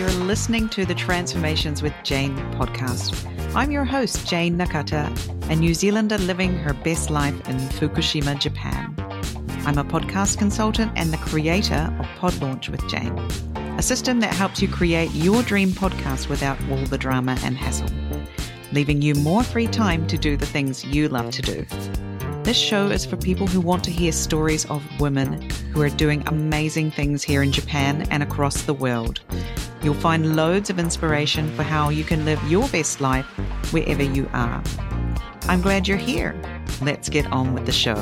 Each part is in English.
You're listening to the Transformations with Jane podcast. I'm your host, Jane Nakata, a New Zealander living her best life in Fukushima, Japan. I'm a podcast consultant and the creator of Pod Launch with Jane, a system that helps you create your dream podcast without all the drama and hassle, leaving you more free time to do the things you love to do. This show is for people who want to hear stories of women who are doing amazing things here in Japan and across the world. You'll find loads of inspiration for how you can live your best life wherever you are. I'm glad you're here. Let's get on with the show.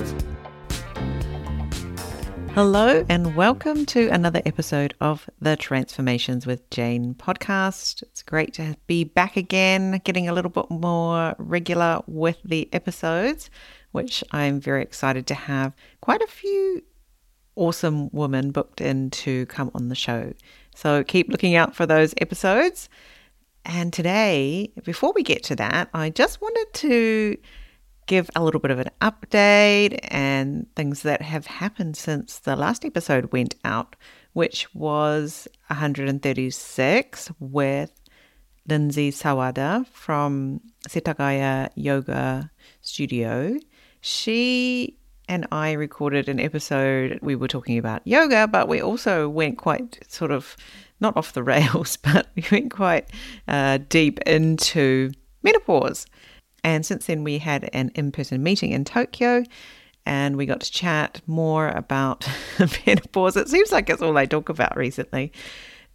Hello, and welcome to another episode of the Transformations with Jane podcast. It's great to be back again, getting a little bit more regular with the episodes which I'm very excited to have quite a few awesome women booked in to come on the show. So keep looking out for those episodes. And today, before we get to that, I just wanted to give a little bit of an update and things that have happened since the last episode went out, which was 136 with Lindsay Sawada from Setagaya Yoga Studio she and I recorded an episode. We were talking about yoga, but we also went quite sort of not off the rails, but we went quite uh, deep into menopause. And since then, we had an in person meeting in Tokyo and we got to chat more about menopause. It seems like it's all I talk about recently,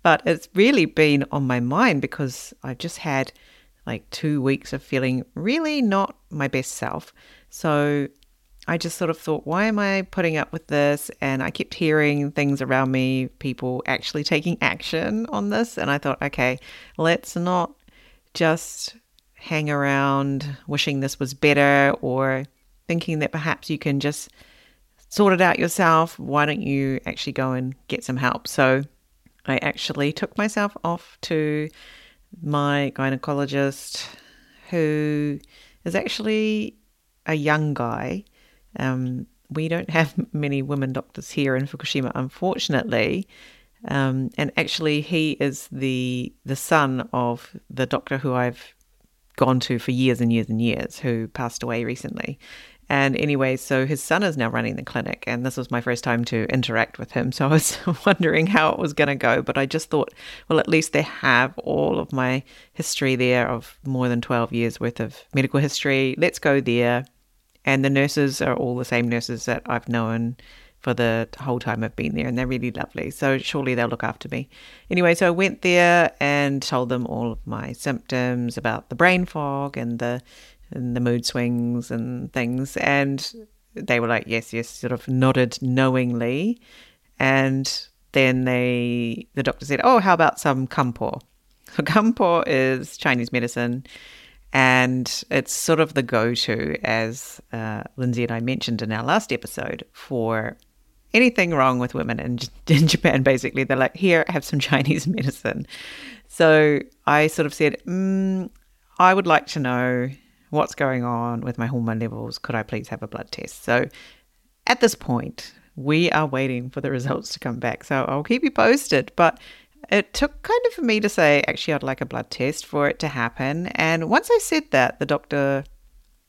but it's really been on my mind because I've just had like two weeks of feeling really not my best self. So I just sort of thought, why am I putting up with this? And I kept hearing things around me, people actually taking action on this. And I thought, okay, let's not just hang around wishing this was better or thinking that perhaps you can just sort it out yourself. Why don't you actually go and get some help? So I actually took myself off to my gynecologist who is actually a young guy. Um, we don't have many women doctors here in Fukushima, unfortunately. Um, and actually, he is the the son of the doctor who I've gone to for years and years and years, who passed away recently. And anyway, so his son is now running the clinic, and this was my first time to interact with him. So I was wondering how it was going to go, but I just thought, well, at least they have all of my history there of more than 12 years worth of medical history. Let's go there and the nurses are all the same nurses that I've known for the whole time I've been there, and they're really lovely. So surely they'll look after me. Anyway, so I went there and told them all of my symptoms about the brain fog and the and the mood swings and things, and they were like, yes, yes, sort of nodded knowingly, and then they the doctor said, oh, how about some kampo? So kampo is Chinese medicine and it's sort of the go to, as uh, Lindsay and I mentioned in our last episode, for anything wrong with women in, in Japan, basically. They're like, here, have some Chinese medicine. So I sort of said, mm, I would like to know what's going on with my hormone levels. Could I please have a blood test? So at this point, we are waiting for the results to come back. So I'll keep you posted. But it took kind of for me to say, actually, I'd like a blood test for it to happen. And once I said that, the doctor,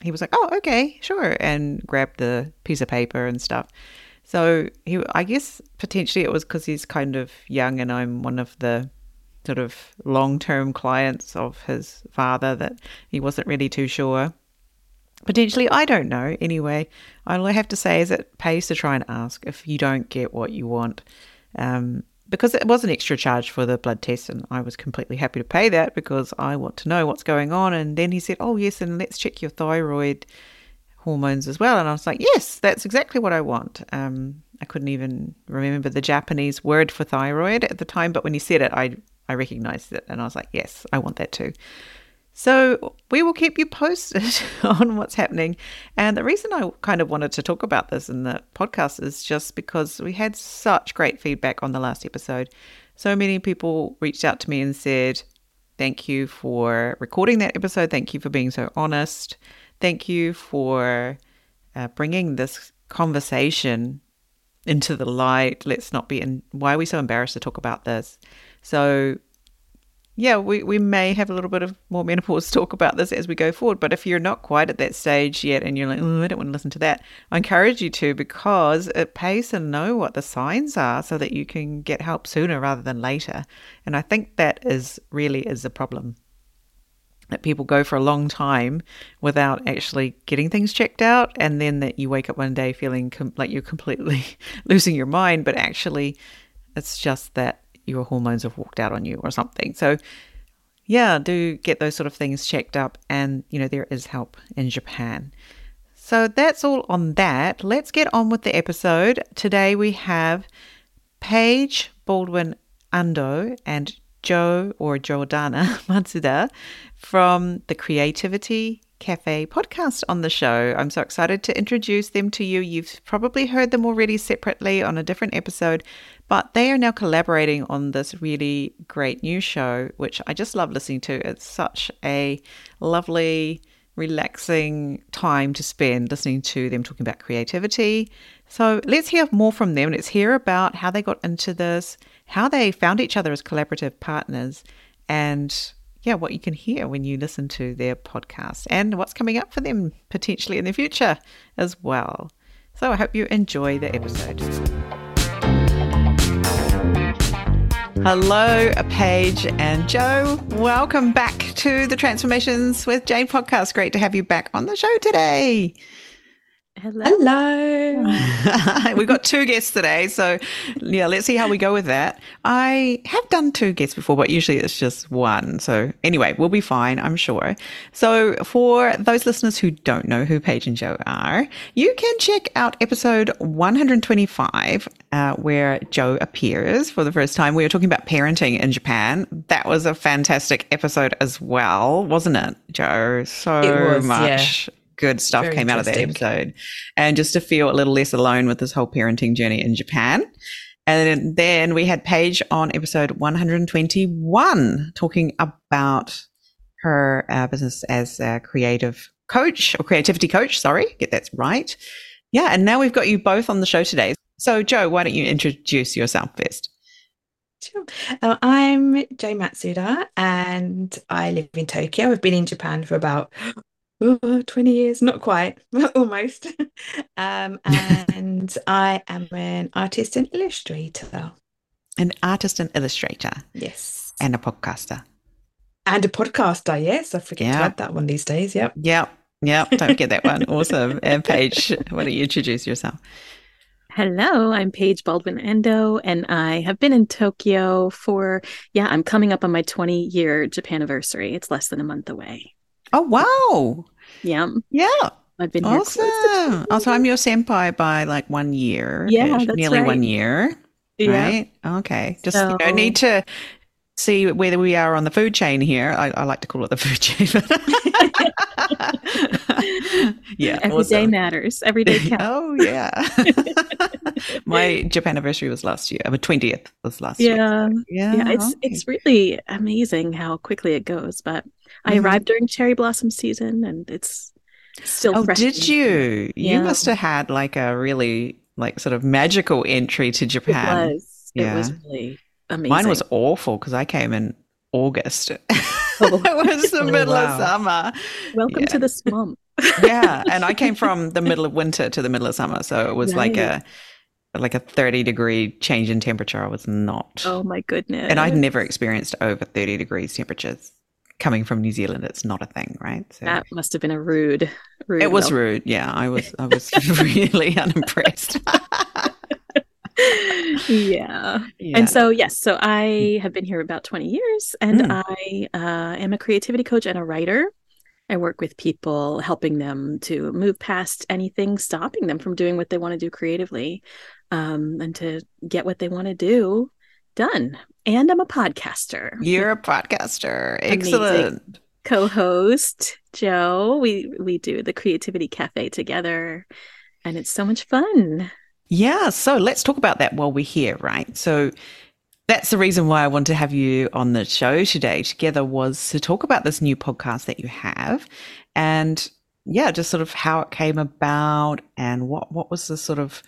he was like, oh, okay, sure, and grabbed the piece of paper and stuff. So he, I guess potentially it was because he's kind of young and I'm one of the sort of long term clients of his father that he wasn't really too sure. Potentially, I don't know. Anyway, all I have to say is it pays to try and ask if you don't get what you want. Um, because it was an extra charge for the blood test, and I was completely happy to pay that because I want to know what's going on. And then he said, Oh, yes, and let's check your thyroid hormones as well. And I was like, Yes, that's exactly what I want. Um, I couldn't even remember the Japanese word for thyroid at the time, but when he said it, I, I recognized it, and I was like, Yes, I want that too. So we will keep you posted on what's happening. And the reason I kind of wanted to talk about this in the podcast is just because we had such great feedback on the last episode. So many people reached out to me and said, Thank you for recording that episode. Thank you for being so honest. Thank you for uh, bringing this conversation into the light. Let's not be in. Why are we so embarrassed to talk about this? So yeah, we, we may have a little bit of more menopause talk about this as we go forward. But if you're not quite at that stage yet and you're like, oh, I don't want to listen to that, I encourage you to because it pays to know what the signs are so that you can get help sooner rather than later. And I think that is really is the problem. That people go for a long time without actually getting things checked out, and then that you wake up one day feeling com- like you're completely losing your mind, but actually, it's just that your hormones have walked out on you or something. So, yeah, do get those sort of things checked up. And, you know, there is help in Japan. So that's all on that. Let's get on with the episode. Today we have Paige Baldwin Ando and Joe or Jordana Matsuda from the Creativity Cafe podcast on the show. I'm so excited to introduce them to you. You've probably heard them already separately on a different episode, but they are now collaborating on this really great new show, which I just love listening to. It's such a lovely, relaxing time to spend listening to them talking about creativity. So let's hear more from them. Let's hear about how they got into this, how they found each other as collaborative partners, and yeah, what you can hear when you listen to their podcast and what's coming up for them potentially in the future as well. So I hope you enjoy the episode. Hello, Paige and Joe. Welcome back to the Transformations with Jane podcast. Great to have you back on the show today. Hello. Hello. We've got two guests today. So, yeah, let's see how we go with that. I have done two guests before, but usually it's just one. So, anyway, we'll be fine, I'm sure. So, for those listeners who don't know who Paige and Joe are, you can check out episode 125, uh, where Joe appears for the first time. We were talking about parenting in Japan. That was a fantastic episode as well, wasn't it, Joe? So it was, much. Yeah good stuff Very came out of that episode. And just to feel a little less alone with this whole parenting journey in Japan. And then we had Paige on episode 121 talking about her uh, business as a creative coach or creativity coach. Sorry, get that right. Yeah. And now we've got you both on the show today. So, Joe, why don't you introduce yourself first? Sure. Uh, I'm Joe Matsuda and I live in Tokyo. I've been in Japan for about oh, 20 years, not quite, almost. um, and I am an artist and illustrator. An artist and illustrator. Yes. And a podcaster. And a podcaster, yes. I forget yep. to add that one these days. Yep. Yep. Yep. Don't forget that one. Awesome. And Paige, why don't you introduce yourself? Hello, I'm Paige Baldwin Endo, and I have been in Tokyo for, yeah, I'm coming up on my 20 year Japan anniversary. It's less than a month away. Oh, wow. Yeah. Yeah. I've been awesome. Also, I'm your senpai by like one year. Yeah, nearly right. one year. Yeah. Right. Okay. Just so, you know, need to see whether we are on the food chain here. I, I like to call it the food chain. yeah. Every awesome. day matters. Every day counts. oh yeah. My Japan anniversary was last year. My twentieth was last yeah. year. Yeah. Yeah. It's okay. it's really amazing how quickly it goes. But I mm-hmm. arrived during cherry blossom season, and it's still. Oh, did you? Yeah. You must have had like a really like sort of magical entry to Japan. It was. Yeah. It was really amazing. Mine was awful because I came in August. Oh. it was the middle wow. of summer. Welcome yeah. to the swamp. yeah, and I came from the middle of winter to the middle of summer, so it was right. like a like a 30 degree change in temperature. I was not. Oh my goodness. And I'd never experienced over 30 degrees temperatures coming from New Zealand, it's not a thing, right? So that must have been a rude, rude. It was rude. Yeah, I was, I was really unimpressed. yeah. yeah. And so, yes, so I have been here about 20 years and mm. I uh, am a creativity coach and a writer. I work with people, helping them to move past anything stopping them from doing what they want to do creatively um, and to get what they want to do done. And I'm a podcaster. You're a podcaster. Excellent. Co-host Joe. We we do the Creativity Cafe together and it's so much fun. Yeah, so let's talk about that while we're here, right? So that's the reason why I want to have you on the show today together was to talk about this new podcast that you have and yeah, just sort of how it came about and what what was the sort of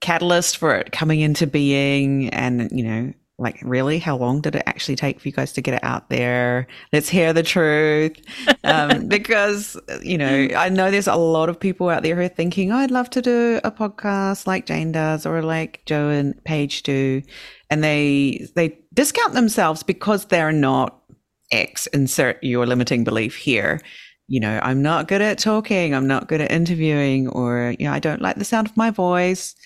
catalyst for it coming into being and you know like, really? How long did it actually take for you guys to get it out there? Let's hear the truth. Um, because, you know, I know there's a lot of people out there who are thinking, oh, I'd love to do a podcast like Jane does or like Joe and Paige do. And they, they discount themselves because they're not X, insert your limiting belief here. You know, I'm not good at talking. I'm not good at interviewing or, you know, I don't like the sound of my voice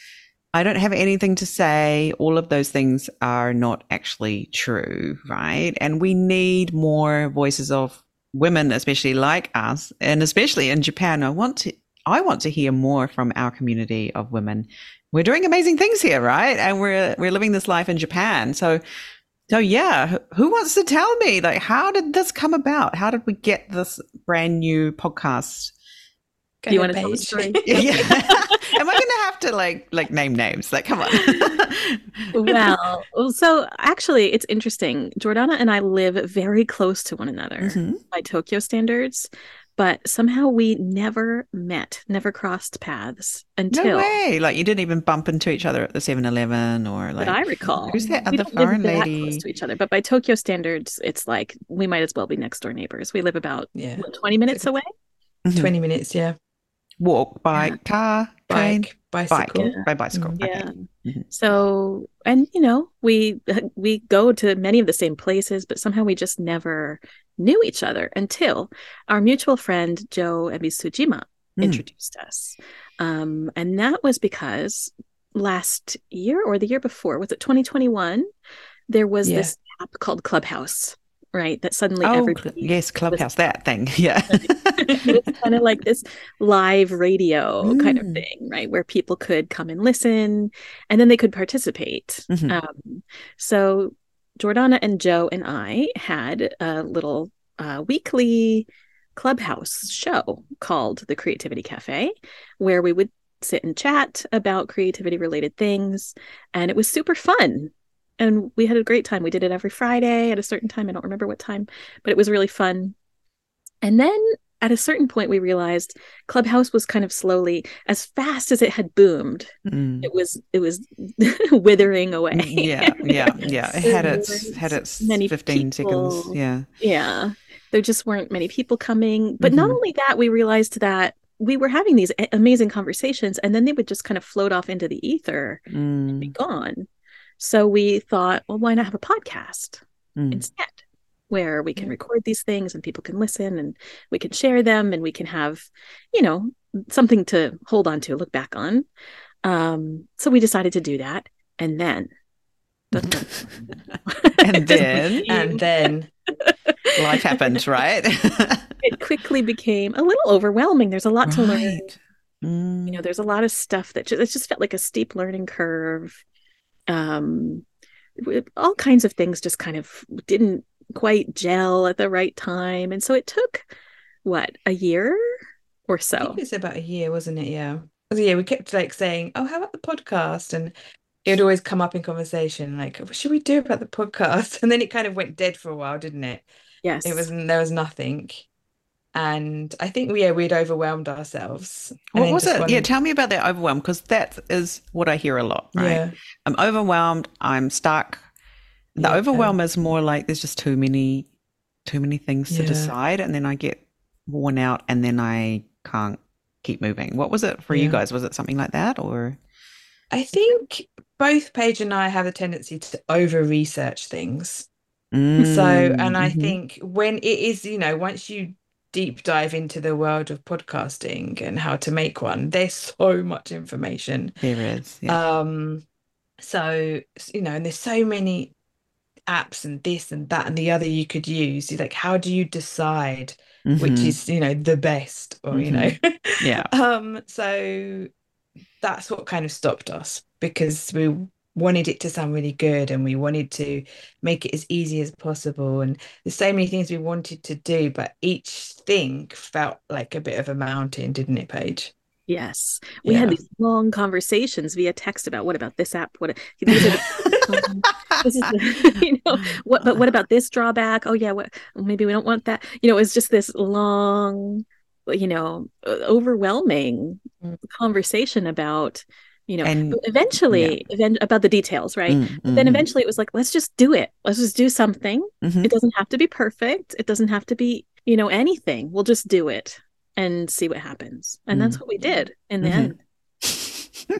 I don't have anything to say. All of those things are not actually true, right? And we need more voices of women, especially like us, and especially in Japan. I want to, I want to hear more from our community of women. We're doing amazing things here, right? And we're we're living this life in Japan. So, so yeah, who wants to tell me like how did this come about? How did we get this brand new podcast? Go you want to tell the story? yeah. Am I going to have to like like name names? Like, come on. well, so actually, it's interesting. Jordana and I live very close to one another mm-hmm. by Tokyo standards, but somehow we never met, never crossed paths until. No way! Like you didn't even bump into each other at the 7-Eleven or like. But I recall. Who's that other foreign lady? close to each other, but by Tokyo standards, it's like we might as well be next door neighbors. We live about yeah. what, twenty minutes away. Mm-hmm. Twenty minutes, yeah walk, bike, yeah. car, train, bike, bicycle. Bike, yeah. by bicycle. Mm-hmm. Yeah. Okay. Mm-hmm. So, and you know, we we go to many of the same places, but somehow we just never knew each other until our mutual friend Joe Ebisujima mm. introduced us. Um, and that was because last year or the year before, was it 2021? There was yeah. this app called Clubhouse right? That suddenly oh, everybody yes, Clubhouse, was, that thing, yeah. it's kind of like this live radio mm. kind of mm. thing, right? Where people could come and listen, and then they could participate. Mm-hmm. Um, so Jordana and Joe and I had a little uh, weekly clubhouse show called the Creativity Cafe, where we would sit and chat about creativity related things, and it was super fun and we had a great time. We did it every Friday at a certain time. I don't remember what time, but it was really fun. And then at a certain point we realized clubhouse was kind of slowly as fast as it had boomed mm. it was it was withering away mm, yeah yeah yeah it had its had its many 15 people, seconds yeah yeah there just weren't many people coming but mm-hmm. not only that we realized that we were having these amazing conversations and then they would just kind of float off into the ether mm. and be mm. gone so we thought, well, why not have a podcast mm. instead? Where we can yeah. record these things and people can listen and we can share them and we can have, you know, something to hold on to, look back on. Um, so we decided to do that. And then and then and then life happened, right? it quickly became a little overwhelming. There's a lot right. to learn. Mm. You know, there's a lot of stuff that just, it just felt like a steep learning curve um, all kinds of things just kind of didn't quite gel at the right time. And so it took what, a year or so? it was about a year, wasn't it? Yeah. Yeah, we kept like saying, Oh, how about the podcast? And it would always come up in conversation, like, what should we do about the podcast? And then it kind of went dead for a while, didn't it? Yes. It was there was nothing and I think yeah we'd overwhelmed ourselves. What was it? Wanted... Yeah, tell me about that overwhelm because that is what I hear a lot. Right, yeah. I'm overwhelmed. I'm stuck. The yeah. overwhelm is more like there's just too many, too many things yeah. to decide, and then I get worn out, and then I can't keep moving. What was it for you guys? Was it something like that, or? I think both Paige and I have a tendency to over research things. Mm, so, and I mm-hmm. think when it is, you know, once you deep dive into the world of podcasting and how to make one there's so much information there is yeah. um so you know and there's so many apps and this and that and the other you could use like how do you decide mm-hmm. which is you know the best or mm-hmm. you know yeah um so that's what kind of stopped us because we wanted it to sound really good and we wanted to make it as easy as possible and there's so many things we wanted to do but each thing felt like a bit of a mountain didn't it paige? Yes. We yeah. had these long conversations via text about what about this app? What these are the, this is the, you know what but what about this drawback? Oh yeah what maybe we don't want that. You know it's just this long you know overwhelming mm. conversation about you know and, eventually yeah. event, about the details right mm, mm-hmm. then eventually it was like let's just do it let's just do something mm-hmm. it doesn't have to be perfect it doesn't have to be you know anything we'll just do it and see what happens and mm. that's what we did in the mm-hmm. end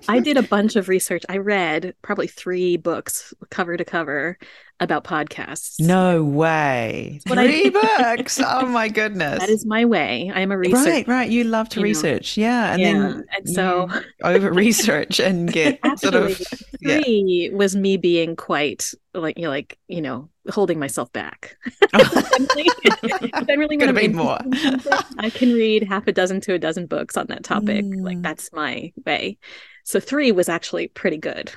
I did a bunch of research. I read probably three books cover to cover about podcasts. No way. Three books. Oh my goodness. That is my way. I am a researcher. Right, right. You love to you research. Know. Yeah. And yeah. then and so over research and get sort of three yeah. was me being quite like you know, like, you know, holding myself back. I really want to read more. I can read half a dozen to a dozen books on that topic. Mm. Like that's my way. So three was actually pretty good.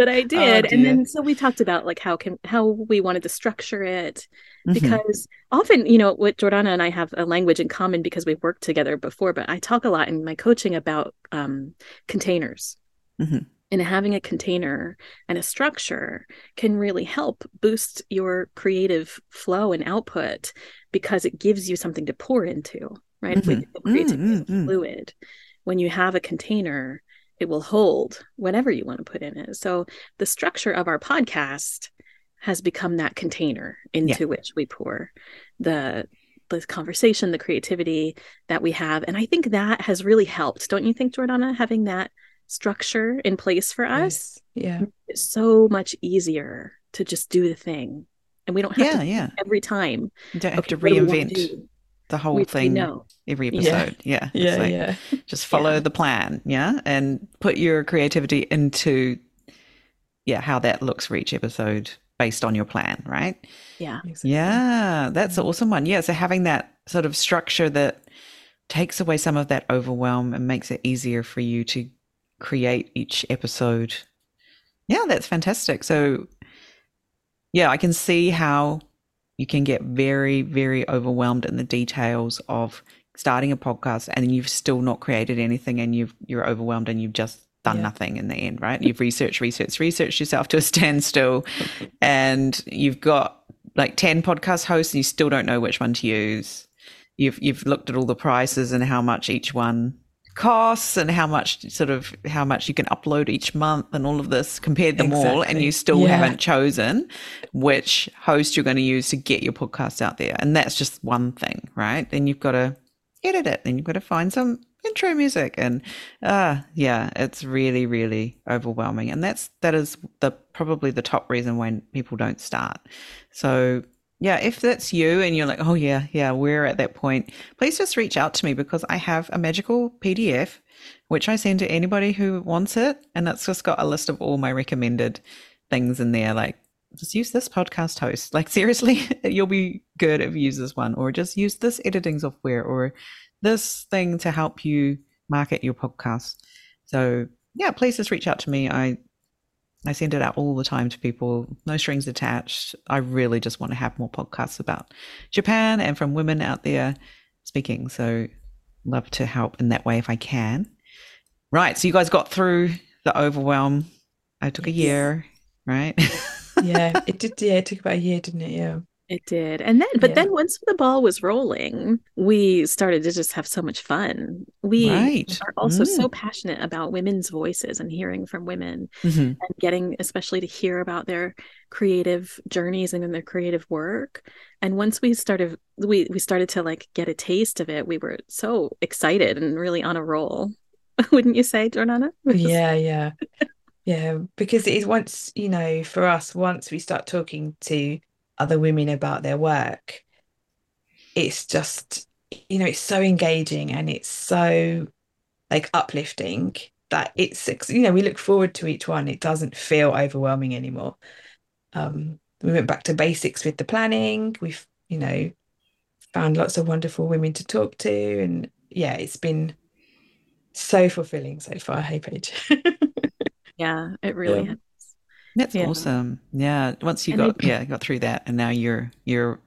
But I did. Oh, and then so we talked about like how can how we wanted to structure it mm-hmm. because often, you know, what Jordana and I have a language in common because we've worked together before, but I talk a lot in my coaching about um, containers. Mm-hmm. And having a container and a structure can really help boost your creative flow and output because it gives you something to pour into, right? Mm-hmm. Creativity mm-hmm. fluid when you have a container, it will hold whatever you want to put in it. So the structure of our podcast has become that container into yeah. which we pour the the conversation, the creativity that we have. And I think that has really helped. Don't you think, Jordana, having that structure in place for us? Yes. Yeah. It's so much easier to just do the thing. And we don't have yeah, to yeah. every time. You don't have to reinvent the whole we, thing we every episode. Yeah. Yeah. Yeah. Like, yeah. Just follow yeah. the plan. Yeah. And put your creativity into, yeah, how that looks for each episode based on your plan. Right. Yeah. Exactly. Yeah. That's an awesome one. Yeah. So having that sort of structure that takes away some of that overwhelm and makes it easier for you to create each episode. Yeah. That's fantastic. So, yeah, I can see how you can get very, very overwhelmed in the details of starting a podcast and you've still not created anything and you've you're overwhelmed and you've just done yeah. nothing in the end, right? You've researched, researched, researched yourself to a standstill and you've got like 10 podcast hosts and you still don't know which one to use. You've you've looked at all the prices and how much each one costs and how much sort of how much you can upload each month and all of this compared them exactly. all and you still yeah. haven't chosen which host you're going to use to get your podcast out there and that's just one thing right then you've got to edit it then you've got to find some intro music and uh yeah it's really really overwhelming and that's that is the probably the top reason when people don't start so yeah, if that's you and you're like, oh, yeah, yeah, we're at that point, please just reach out to me because I have a magical PDF which I send to anybody who wants it. And it's just got a list of all my recommended things in there. Like, just use this podcast host. Like, seriously, you'll be good if you use this one, or just use this editing software or this thing to help you market your podcast. So, yeah, please just reach out to me. I I send it out all the time to people, no strings attached. I really just want to have more podcasts about Japan and from women out there speaking. So, love to help in that way if I can. Right. So, you guys got through the overwhelm. I took a year, right? yeah, it did. Yeah, it took about a year, didn't it? Yeah. It did. And then, but yeah. then once the ball was rolling, we started to just have so much fun. We right. are also mm. so passionate about women's voices and hearing from women mm-hmm. and getting, especially to hear about their creative journeys and their creative work. And once we started, we, we started to like get a taste of it, we were so excited and really on a roll. Wouldn't you say, Jordana? yeah, yeah. Yeah, because it is once, you know, for us, once we start talking to other women about their work it's just you know it's so engaging and it's so like uplifting that it's you know we look forward to each one. It doesn't feel overwhelming anymore. Um we went back to basics with the planning. We've you know found lots of wonderful women to talk to and yeah it's been so fulfilling so far. Hey Paige. Yeah it really yeah. That's yeah. awesome. Yeah. Once you and got yeah got through that, and now you're you're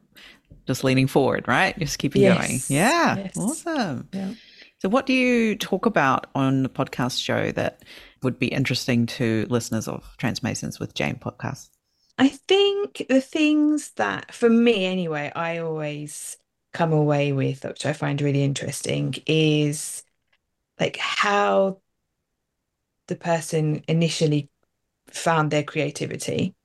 just leaning forward, right? Just keeping yes. going. Yeah. Yes. Awesome. Yeah. So, what do you talk about on the podcast show that would be interesting to listeners of Transformations with Jane podcast? I think the things that, for me anyway, I always come away with, which I find really interesting, is like how the person initially found their creativity.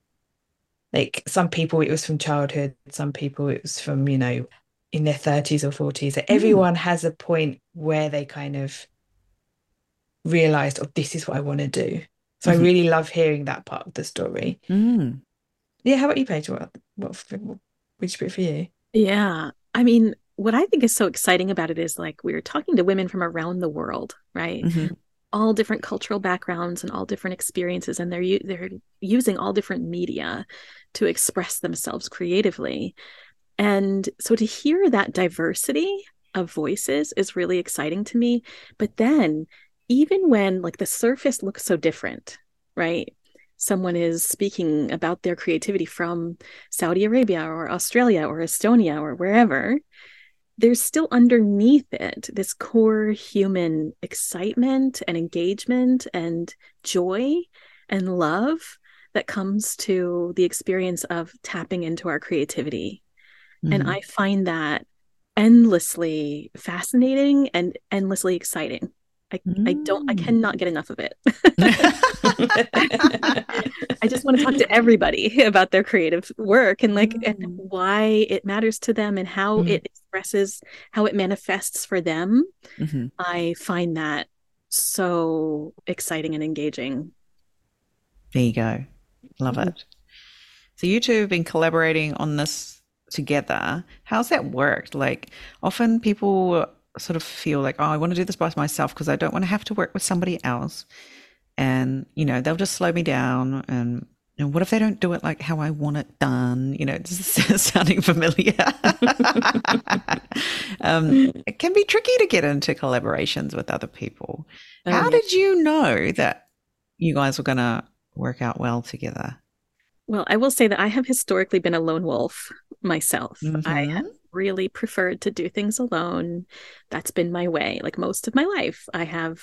Like some people, it was from childhood, some people, it was from, you know, in their 30s or 40s. Mm. Everyone has a point where they kind of realized, oh, this is what I want to do. So mm-hmm. I really love hearing that part of the story. Mm. Yeah, how about you, Paige? What, what, which bit for you? Yeah, I mean, what I think is so exciting about it is like we are talking to women from around the world, right? Mm-hmm all different cultural backgrounds and all different experiences and they're they're using all different media to express themselves creatively. And so to hear that diversity of voices is really exciting to me. But then even when like the surface looks so different right? Someone is speaking about their creativity from Saudi Arabia or Australia or Estonia or wherever there's still underneath it this core human excitement and engagement and joy and love that comes to the experience of tapping into our creativity. Mm-hmm. And I find that endlessly fascinating and endlessly exciting. I, mm. I don't I mm. cannot get enough of it. I just want to talk to everybody about their creative work and like mm. and why it matters to them and how mm. it expresses how it manifests for them. Mm-hmm. I find that so exciting and engaging. There you go. Love mm-hmm. it. So you two have been collaborating on this together. How's that worked? Like often people sort of feel like, oh, I want to do this by myself because I don't want to have to work with somebody else. And, you know, they'll just slow me down. And, and what if they don't do it like how I want it done? You know, this is sounding familiar. um, it can be tricky to get into collaborations with other people. Oh, how did you know that you guys were going to work out well together? Well, I will say that I have historically been a lone wolf myself. Mm-hmm. I have really preferred to do things alone. That's been my way, like most of my life. I have,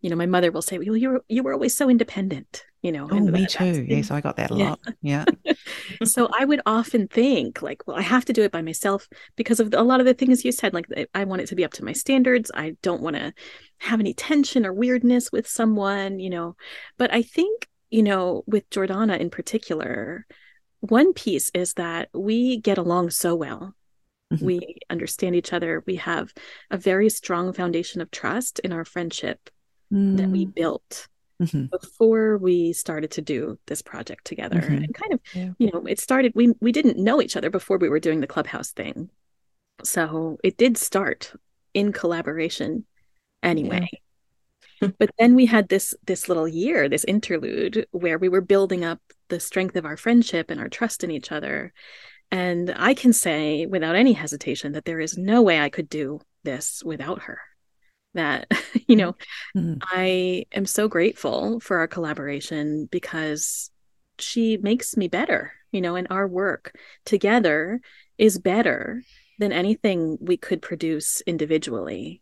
you know, my mother will say, "Well, you were you were always so independent." You know, oh, me too. Yes, I got that a yeah. lot. Yeah. so I would often think, like, well, I have to do it by myself because of a lot of the things you said. Like, I want it to be up to my standards. I don't want to have any tension or weirdness with someone, you know. But I think, you know, with Jordana in particular, one piece is that we get along so well Mm-hmm. We understand each other. We have a very strong foundation of trust in our friendship mm. that we mm. built mm-hmm. before we started to do this project together. Mm-hmm. And kind of, yeah. you know, it started we we didn't know each other before we were doing the clubhouse thing. So it did start in collaboration anyway. Yeah. But then we had this this little year, this interlude where we were building up the strength of our friendship and our trust in each other and I can say without any hesitation that there is no way I could do this without her. That, you know, mm-hmm. I am so grateful for our collaboration because she makes me better, you know, and our work together is better than anything we could produce individually.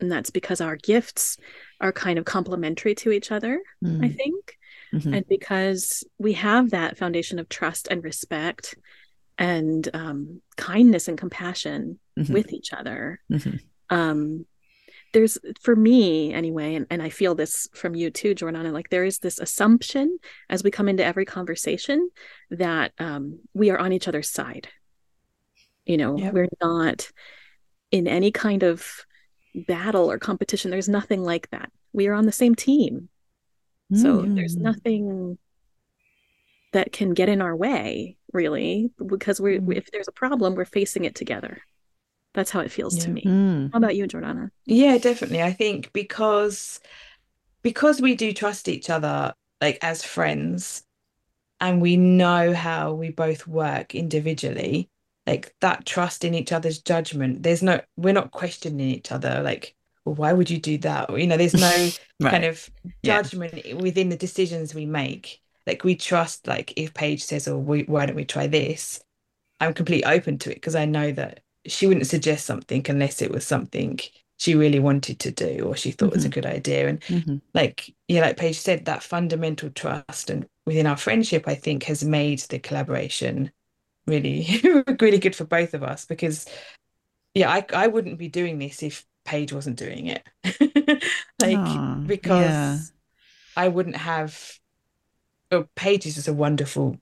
And that's because our gifts are kind of complementary to each other, mm-hmm. I think. Mm-hmm. And because we have that foundation of trust and respect and um, kindness and compassion mm-hmm. with each other. Mm-hmm. Um, there's for me anyway, and, and I feel this from you too, Jordana, like there is this assumption as we come into every conversation that um, we are on each other's side. You know, yep. we're not in any kind of battle or competition. There's nothing like that. We are on the same team. So there's mm. nothing that can get in our way really because we mm. if there's a problem we're facing it together that's how it feels yeah. to me mm. how about you jordana yeah definitely i think because because we do trust each other like as friends and we know how we both work individually like that trust in each other's judgment there's no we're not questioning each other like well, why would you do that or, you know there's no right. kind of judgment yeah. within the decisions we make like we trust like if paige says oh we, why don't we try this i'm completely open to it because i know that she wouldn't suggest something unless it was something she really wanted to do or she thought mm-hmm. was a mm-hmm. good idea and mm-hmm. like yeah like paige said that fundamental trust and within our friendship i think has made the collaboration really really good for both of us because yeah i, I wouldn't be doing this if paige wasn't doing it like because yeah I wouldn't have. Oh, Paige is just a wonderful,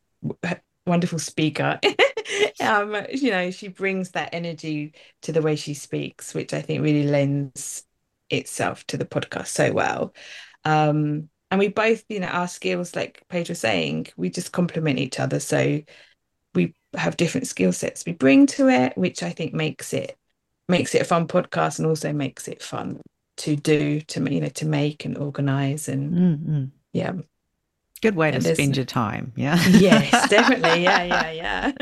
wonderful speaker. um, you know, she brings that energy to the way she speaks, which I think really lends itself to the podcast so well. Um, and we both, you know, our skills, like Paige was saying, we just complement each other. So have different skill sets we bring to it, which I think makes it makes it a fun podcast and also makes it fun to do to you know to make and organize and mm-hmm. yeah. Good way to spend your time yeah. Yes definitely. Yeah yeah yeah.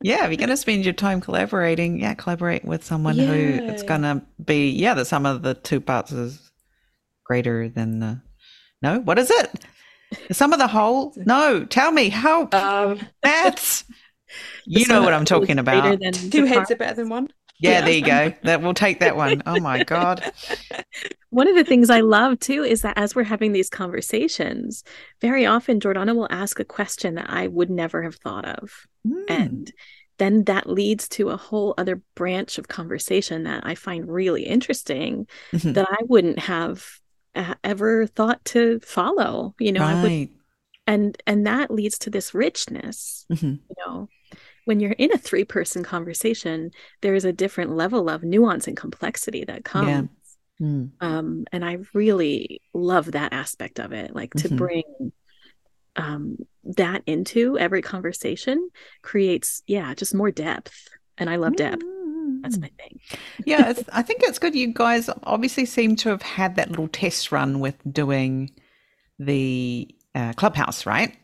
Yeah if you're going to spend your time collaborating yeah collaborate with someone yeah. who it's going to be yeah the sum of the two parts is greater than the no what is it? Some of the whole no tell me help um maths you know what i'm talking about two heads are better than one yeah, there you go. That we'll take that one. Oh my god. One of the things I love too is that as we're having these conversations, very often Jordana will ask a question that I would never have thought of. Mm. And then that leads to a whole other branch of conversation that I find really interesting mm-hmm. that I wouldn't have uh, ever thought to follow, you know, right. I would and and that leads to this richness, mm-hmm. you know when you're in a three person conversation, there is a different level of nuance and complexity that comes. Yeah. Mm. Um, and I really love that aspect of it, like to mm-hmm. bring um, that into every conversation creates, yeah, just more depth. And I love depth. Mm. That's my thing. yeah, I think it's good. You guys obviously seem to have had that little test run with doing the uh, clubhouse, right?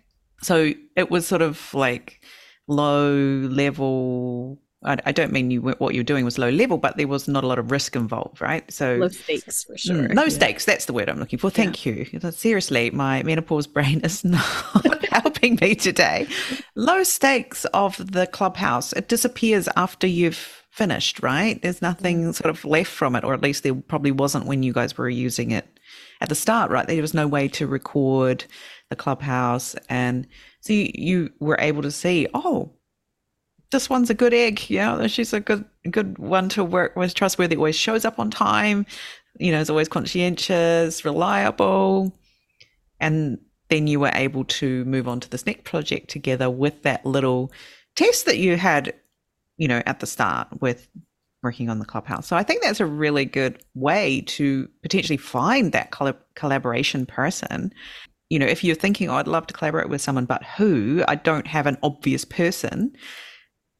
So it was sort of like low level I, don't mean you what you're doing was low level, but there was not a lot of risk involved, right? So low stakes for sure. Mm, no yeah. stakes. That's the word I'm looking for. Thank yeah. you. Seriously, my menopause brain is not helping me today. Low stakes of the clubhouse. It disappears after you've finished, right? There's nothing mm. sort of left from it, or at least there probably wasn't when you guys were using it at the start, right? There was no way to record the clubhouse and so you, you were able to see, oh, this one's a good egg. Yeah, she's a good good one to work with, trustworthy, always shows up on time, you know, is always conscientious, reliable. And then you were able to move on to this next project together with that little test that you had, you know, at the start with working on the clubhouse. So I think that's a really good way to potentially find that collaboration person you know, if you're thinking, oh, I'd love to collaborate with someone, but who? I don't have an obvious person.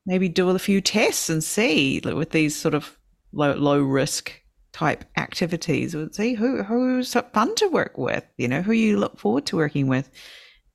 Maybe do a few tests and see like, with these sort of low low risk type activities. See who who's fun to work with. You know, who you look forward to working with,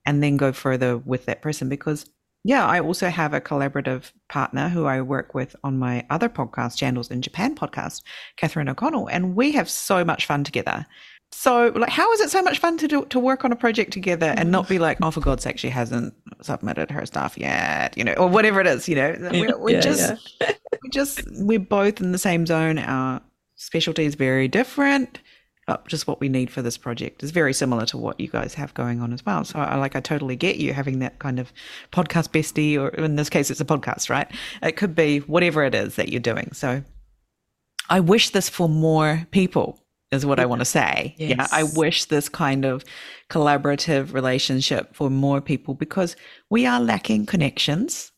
and then go further with that person. Because yeah, I also have a collaborative partner who I work with on my other podcast, Jandals in Japan podcast, Catherine O'Connell, and we have so much fun together. So, like, how is it so much fun to do, to work on a project together and not be like, oh, for God's sake, she hasn't submitted her stuff yet, you know, or whatever it is, you know? We're, we're yeah, just, yeah. we just, we're both in the same zone. Our specialty is very different, but just what we need for this project is very similar to what you guys have going on as well. So, I like, I totally get you having that kind of podcast bestie, or in this case, it's a podcast, right? It could be whatever it is that you're doing. So, I wish this for more people is what I want to say. Yes. Yeah, I wish this kind of collaborative relationship for more people because we are lacking connections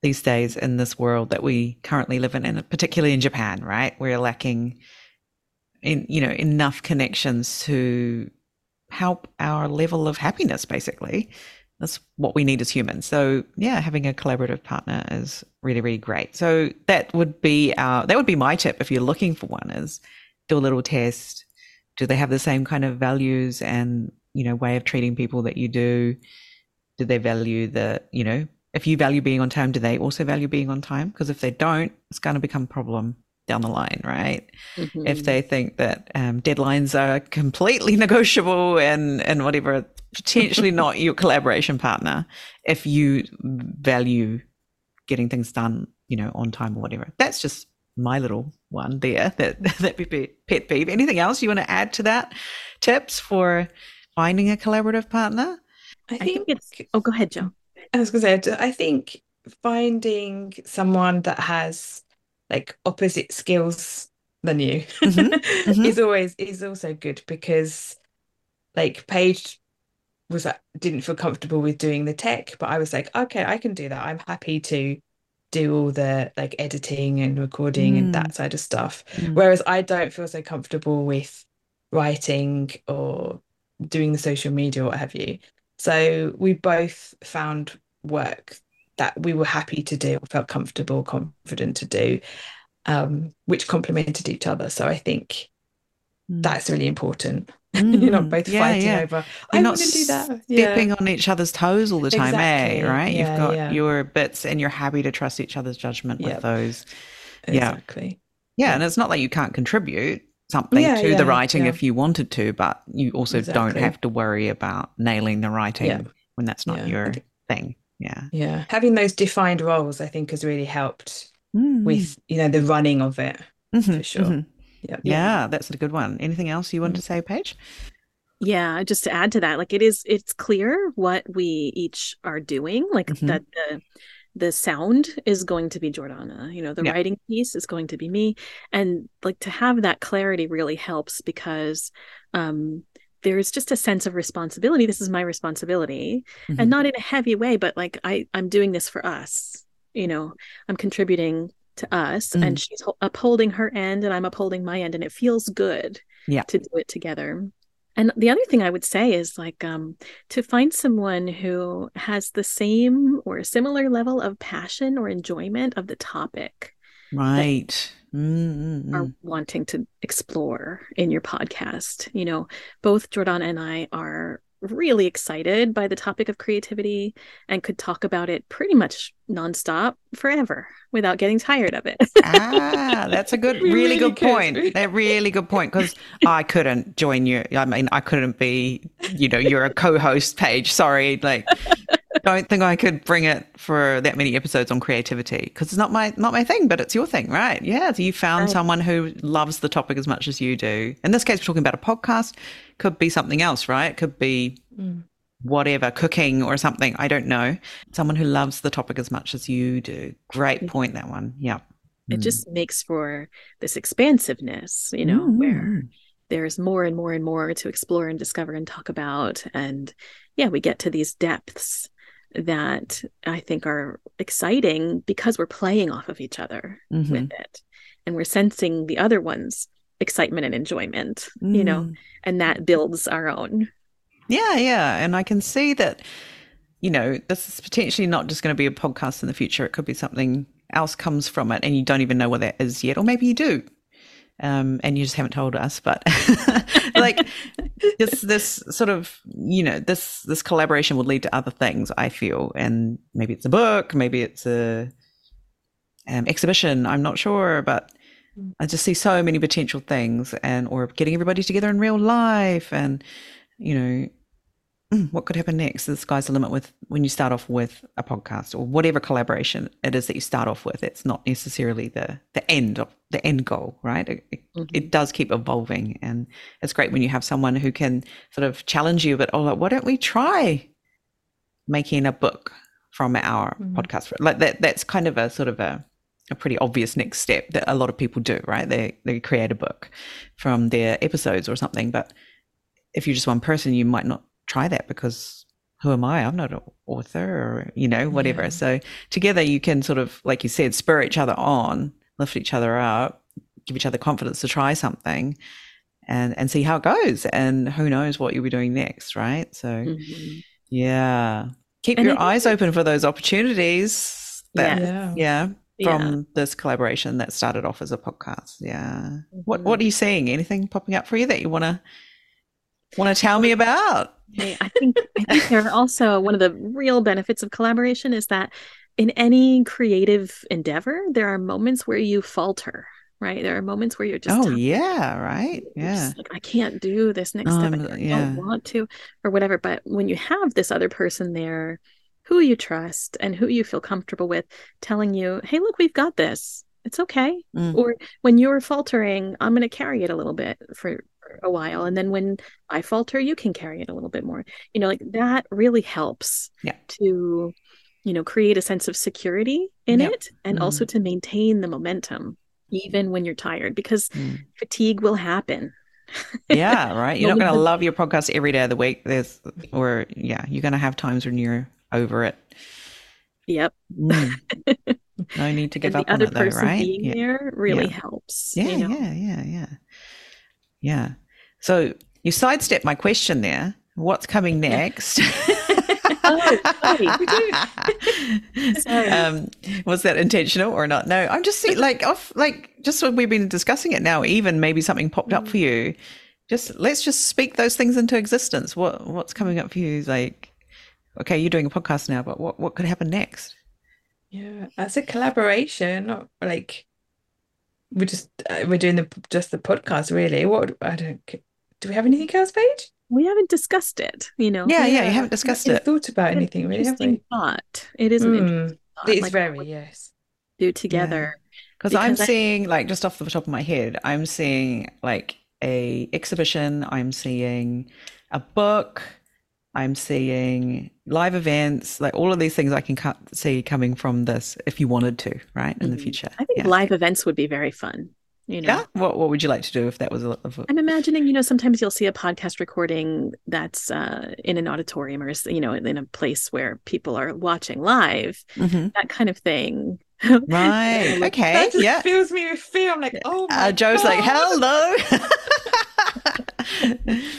these days in this world that we currently live in, and particularly in Japan, right? We're lacking in you know enough connections to help our level of happiness basically that's what we need as humans so yeah having a collaborative partner is really really great so that would be our that would be my tip if you're looking for one is do a little test. Do they have the same kind of values and, you know, way of treating people that you do? Do they value the, you know, if you value being on time, do they also value being on time? Because if they don't, it's going to become a problem down the line, right? Mm-hmm. If they think that um, deadlines are completely negotiable and and whatever, potentially not your collaboration partner. If you value getting things done, you know, on time or whatever, that's just my little one there that that would be pet peeve. Anything else you want to add to that? Tips for finding a collaborative partner? I think, I think it's. Oh, go ahead, Joe. I was going to say, I think finding someone that has like opposite skills than you mm-hmm. Mm-hmm. is always is also good because like Paige was like, didn't feel comfortable with doing the tech, but I was like, okay, I can do that. I'm happy to do all the like editing and recording mm. and that mm. side of stuff. Mm. Whereas I don't feel so comfortable with writing or doing the social media or what have you. So we both found work that we were happy to do, felt comfortable, confident to do, um, which complemented each other. So I think mm. that's really important. Mm. You're not both yeah, fighting yeah. over. You're I not to do that. Stepping yeah. on each other's toes all the time, eh, exactly. eh? Right? You've got your bits, and you're happy to trust each other's judgment yep. with those. Exactly. Yeah, and it's not like you can't contribute something to the writing if you wanted to, but you also exactly. don't have to worry about nailing the writing when that's not your thing. Yeah. Yeah. Having those defined roles, I think, has really helped mm. with you know the running of it mm-hmm, for sure. Mm-hmm. Yep. Yeah, that's a good one. Anything else you want mm. to say, Paige? Yeah, just to add to that, like it is, it's clear what we each are doing. Like mm-hmm. that the the sound is going to be Jordana. You know, the yeah. writing piece is going to be me, and like to have that clarity really helps because um there's just a sense of responsibility. This is my responsibility, mm-hmm. and not in a heavy way, but like I I'm doing this for us. You know, I'm contributing to us mm. and she's upholding her end and I'm upholding my end and it feels good yeah. to do it together. And the other thing I would say is like um, to find someone who has the same or a similar level of passion or enjoyment of the topic. Right. Mm-hmm. Are wanting to explore in your podcast. You know, both Jordan and I are really excited by the topic of creativity and could talk about it pretty much nonstop forever without getting tired of it. ah, that's a good, really, really good could. point. A really good point because I couldn't join you. I mean, I couldn't be, you know, you're a co-host Paige. Sorry, like don't think I could bring it for that many episodes on creativity because it's not my not my thing, but it's your thing, right? Yeah. So you found right. someone who loves the topic as much as you do. In this case, we're talking about a podcast. Could be something else, right? It could be mm. whatever, cooking or something. I don't know. Someone who loves the topic as much as you do. Great point. That one. Yeah. It mm. just makes for this expansiveness, you know, mm. where there's more and more and more to explore and discover and talk about and yeah we get to these depths that I think are exciting because we're playing off of each other mm-hmm. with it. And we're sensing the other one's excitement and enjoyment, mm. you know, mm. and that builds our own. Yeah, yeah. And I can see that, you know, this is potentially not just going to be a podcast in the future. It could be something else comes from it and you don't even know what that is yet. Or maybe you do um, and you just haven't told us. But like this, this sort of, you know, this this collaboration would lead to other things. I feel, and maybe it's a book, maybe it's a um, exhibition. I'm not sure, but I just see so many potential things, and or getting everybody together in real life, and you know, what could happen next? The sky's the limit with when you start off with a podcast or whatever collaboration it is that you start off with. It's not necessarily the the end of the end goal, right? It, mm-hmm. it does keep evolving, and it's great when you have someone who can sort of challenge you. But oh, like, why don't we try making a book from our mm-hmm. podcast? Like that. That's kind of a sort of a a pretty obvious next step that a lot of people do, right? They they create a book from their episodes or something, but if you're just one person, you might not try that because who am I? I'm not an author or, you know, whatever. Yeah. So together you can sort of, like you said, spur each other on, lift each other up, give each other confidence to try something and, and see how it goes. And who knows what you'll be doing next, right? So, mm-hmm. yeah. Keep and your eyes open for those opportunities. That, yeah. yeah from yeah. this collaboration that started off as a podcast. Yeah. Mm-hmm. What What are you seeing? Anything popping up for you that you want to want to tell me about? I think I think there are also one of the real benefits of collaboration is that in any creative endeavor, there are moments where you falter, right? There are moments where you're just oh yeah, right, yeah. Like I can't do this next um, step. I yeah. don't want to, or whatever. But when you have this other person there, who you trust and who you feel comfortable with, telling you, "Hey, look, we've got this. It's okay." Mm. Or when you're faltering, I'm going to carry it a little bit for a while and then when i falter you can carry it a little bit more you know like that really helps yeah. to you know create a sense of security in yep. it and mm. also to maintain the momentum even when you're tired because mm. fatigue will happen yeah, right. You're not going to love your podcast every day of the week. There's, or yeah, you're going to have times when you're over it. Yep. Mm. No need to give up the other on it, though, right? Being yeah. there really yeah. helps. Yeah, you know? yeah, yeah, yeah, yeah. So you sidestepped my question there. What's coming next? oh. Um, was that intentional or not? No, I'm just see, like off, like just when we've been discussing it now. Even maybe something popped up for you. Just let's just speak those things into existence. What what's coming up for you is like, okay, you're doing a podcast now, but what what could happen next? Yeah, as a collaboration, not like we're just uh, we're doing the just the podcast really. What I don't do we have anything else, Paige? We haven't discussed it, you know. Yeah, yeah, you haven't discussed haven't it. Thought about anything really, have interesting we? thought. It is an Mm, interesting. It is like, very yes. we do together. Because I'm I- seeing like just off the top of my head, I'm seeing like a exhibition, I'm seeing a book, I'm seeing live events, like all of these things I can see coming from this if you wanted to, right? In the Mhm. future. I think yeah. live events would be very fun. You know, Yeah. What what would you like to do if that was a, if a- I'm imagining, you know, sometimes you'll see a podcast recording that's uh, in an auditorium or, you know, in a place where people are watching live, Mhm. that kind of thing. Right. Like, okay. That just Yeah. fills me with fear. I'm like, oh my Uh, Jo's like, hello.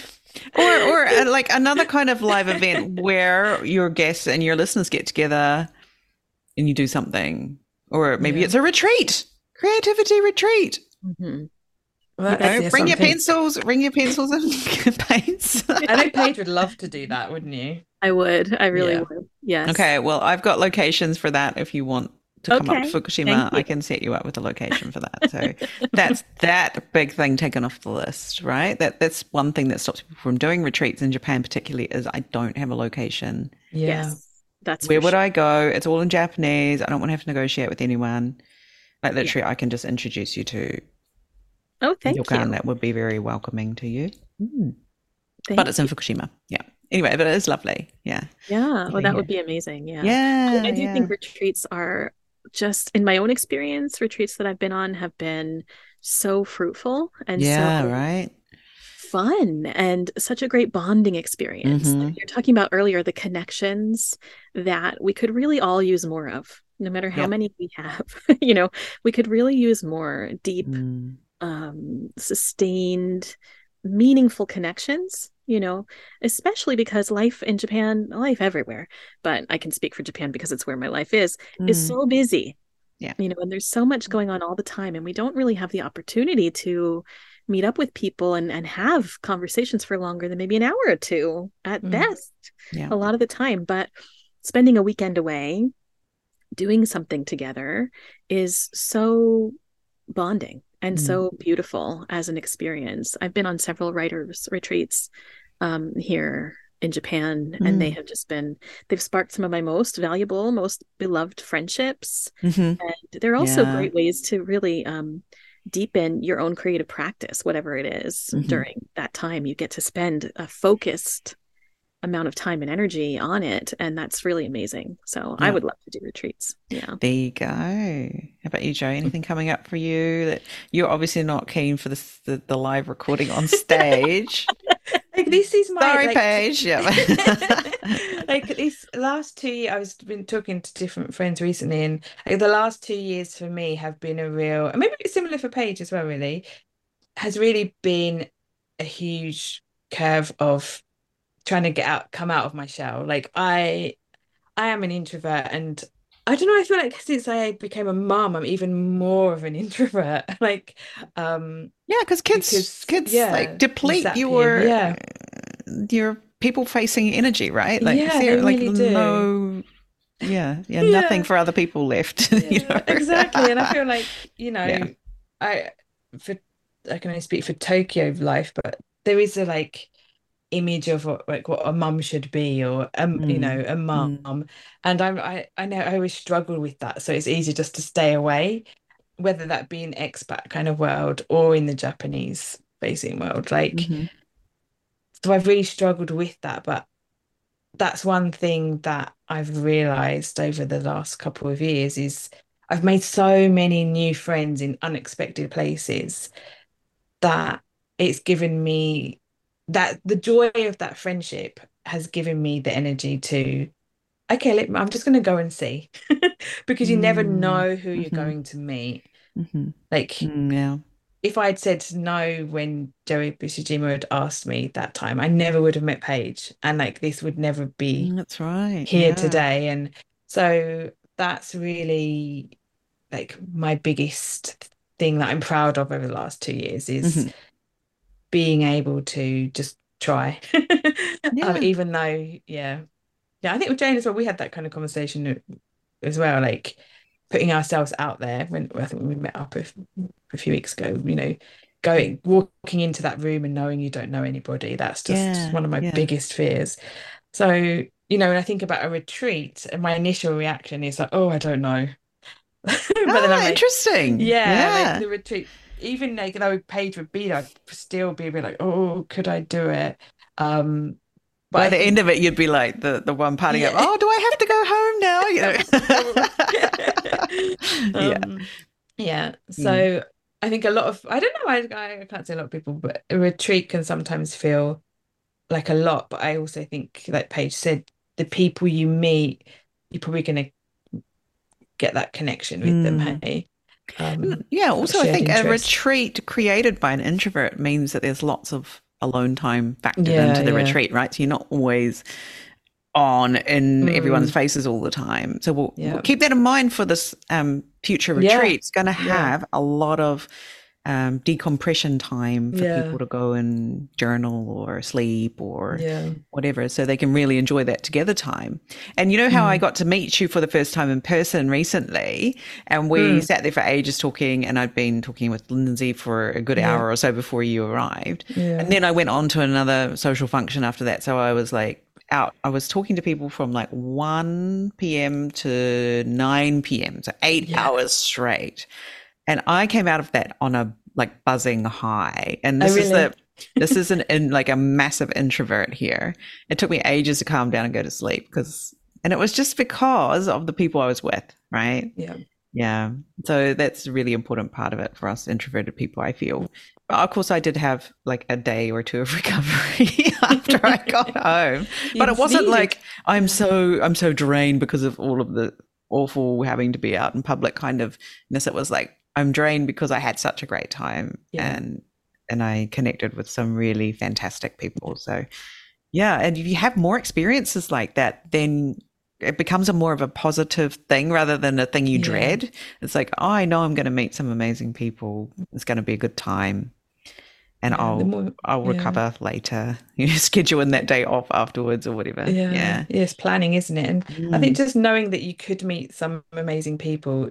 or or uh, like another kind of live event where your guests and your listeners get together and you do something. Or maybe Yeah. it's a retreat. Creativity retreat. Mhm. Well, You know, yeah, bring your pencils, bring your pencils and paints. I know Paige would love to do that, wouldn't you? I would. I really Yeah. would. Yes. okay, well, I've got locations for that if you want to come up to Fukushima. I can set you up with a location for that. So that's that big thing taken off the list, right? That that's one thing that stops people from doing retreats in Japan, particularly, is I don't have a location. Yeah. Yes. That's Where would sure. I go? It's all in Japanese. I don't want to have to negotiate with anyone. Like literally, I can just introduce you to Oh, thank Yokan. you. That would be very welcoming to you. Mm. But it's in you. Fukushima. Yeah. Anyway, but it is lovely. Yeah. Yeah. Well, Yeah, that would be amazing. Yeah. Yeah. I do yeah. think retreats are just, in my own experience, retreats that I've been on have been so fruitful and yeah. so Right. fun and such a great bonding experience. Mhm. Like you're talking about earlier, the connections that we could really all use more of, no matter how Yep. many we have. you know, we could really use more deep, Mm. um, sustained, meaningful connections. You know, especially because life in Japan, life everywhere, but I can speak for Japan because it's where my life is, is Mm. so busy. Yeah. You know, and there's so much going on all the time, and we don't really have the opportunity to meet up with people and, and have conversations for longer than maybe an hour or two at Mm. best Yeah. a lot of the time. But spending a weekend away, doing something together is so bonding and Mm. so beautiful as an experience. I've been on several writers' retreats um, here in Japan, and they have just been, they've sparked some of my most valuable, most beloved friendships. Mhm. And they're also Yeah. great ways to really um, deepen your own creative practice, whatever it is, Mhm. during that time. You get to spend a focused amount of time and energy on it. And that's really amazing. So I would love to do retreats. Yeah. There you go. How about you, Jo? Anything coming up for you that you're obviously not keen for this, the, the live recording on stage? Like this is my Sorry, like, Paige. Yeah. like this last two years, I was been talking to different friends recently, and like the last two years for me have been a real, and maybe it's similar for Paige as well. Really, has really been a huge curve of trying to get out, come out of my shell. Like I, I am an introvert, and I don't know. I feel like since I became a mum, I'm even more of an introvert. Like, um, Yeah, because kids, Because, kids yeah, like deplete your yeah. your people facing energy, right? Like, Yeah, they like really do. no, yeah, yeah, Yeah. nothing for other people left. you know? exactly. And I feel like, you know, Yeah. I for I can only speak for Tokyo life, but there is a like image of what like what a mum should be or um you Mm, know a mum. and I'm I I know I always struggle with that. So it's easy just to stay away whether that be in expat kind of world or in the Japanese facing world like Mhm. so I've really struggled with that, but that's one thing that I've realized over the last couple of years is I've made so many new friends in unexpected places that it's given me that the joy of that friendship has given me the energy to okay let, i'm just going to go and see because you mm. never know who you're mm-hmm. going to meet mm-hmm. like mm, yeah if I'd said no when Joey Busujima had asked me that time, I never would have met Paige, and like this would never be. Mm, that's right. Here yeah. today, and so that's really like my biggest thing that I'm proud of over the last two years is mm-hmm. Being able to just try, um, yeah. um, even though, yeah, yeah. I think with Jane as well, we had that kind of conversation as well, like putting ourselves out there when I think we met up a, a few weeks ago, you know, going walking into that room and knowing you don't know anybody. That's just yeah, one of my yeah. biggest fears. So, you know, when I think about a retreat and my initial reaction is like, oh, I don't know. but oh, then I'm like, interesting. Yeah, yeah. Like the retreat, even like though Paige would be, I'd still be a bit like, oh, could I do it? Um, but by the end of it, you'd be like the the one parting yeah. up. Oh, do I have to go home now? You know. um, yeah, yeah. So mm. I think a lot of I don't know. I I can't say a lot of people, but a retreat can sometimes feel like a lot. But I also think, like Paige said, the people you meet, you're probably going to get that connection with mm. them. Hey. Um, yeah. Also, I think interest. a retreat created by an introvert means that there's lots of alone time factored yeah, into the yeah. retreat, right? So you're not always on in mm. everyone's faces all the time. So we'll, yeah. we'll, keep that in mind for this um, future retreat. It's going to have a lot of um, decompression time for yeah. people to go and journal or sleep or yeah. whatever, so they can really enjoy that together time. And you know how mm. I got to meet you for the first time in person recently, and we mm. sat there for ages talking, and I'd been talking with Lindsay for a good yeah. hour or so before you arrived, and then I went on to another social function after that. So I was like out. I was talking to people from like 1 p.m. to 9 p.m., so eight hours straight and I came out of that on a like buzzing high. And this oh, really? is the this is an in like a massive introvert here. It took me ages to calm down and go to sleep because and it was just because of the people I was with, right? Yeah. Yeah. So that's a really important part of it for us introverted people, I feel. But of course I did have like a day or two of recovery after I got home. but it wasn't like I'm so I'm so drained because of all of the awful having to be out in public kind of ness. It was like I'm drained because I had such a great time yeah. and and I connected with some really fantastic people. So yeah, and if you have more experiences like that, then it becomes a more of a positive thing rather than a thing you yeah. dread. It's like, oh, I know I'm going to meet some amazing people. It's going to be a good time, and yeah, I'll more, I'll recover yeah. later. You know, schedule in that day off afterwards or whatever. Yeah, yeah. Yes, planning, isn't it? And mm. I think mm. just knowing that you could meet some amazing people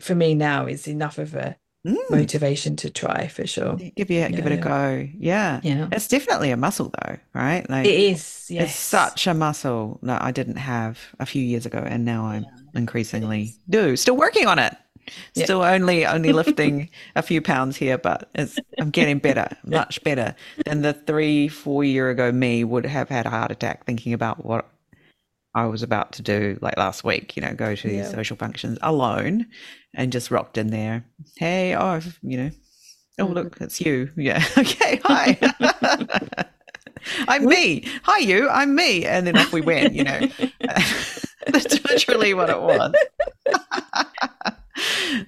for me now is enough of a mm. motivation to try for sure. Give you yeah, give it a go. Yeah. Yeah. It's definitely a muscle though, right? Like it is. Yes. It's such a muscle that I didn't have a few years ago and now I'm yeah, increasingly do. Still working on it. Still yeah. only only lifting a few pounds here, but it's I'm getting better, much better than the three, four year ago me would have had a heart attack thinking about what I was about to do like last week, you know, go to these social functions alone and just rocked in there. Hey, oh, you know, oh, look, mm-hmm. it's you. Yeah. okay. Hi. I'm me. Hi, you. I'm me. And then off we went, you know. That's literally what it was.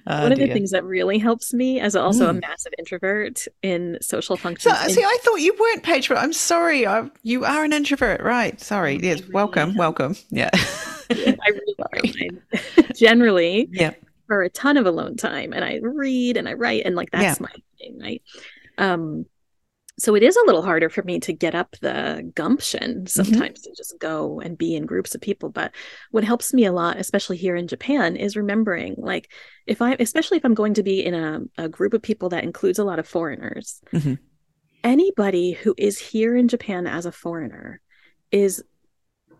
Oh, One of dear. the things that really helps me as also mm. a massive introvert in social functions. So, see, I thought you weren't Paige, but I'm sorry. I, you are an introvert, right? Sorry. Yes. Really welcome. Welcome. Yeah. I really Generally, yeah. For a ton of alone time, and I read and I write, and like that's yeah. my thing, right? Um, so it is a little harder for me to get up the gumption mm-hmm. sometimes mm-hmm. to just go and be in groups of people but what helps me a lot especially here in japan is remembering like if i especially if i'm going to be in a, a group of people that includes a lot of foreigners mm-hmm. anybody who is here in japan as a foreigner is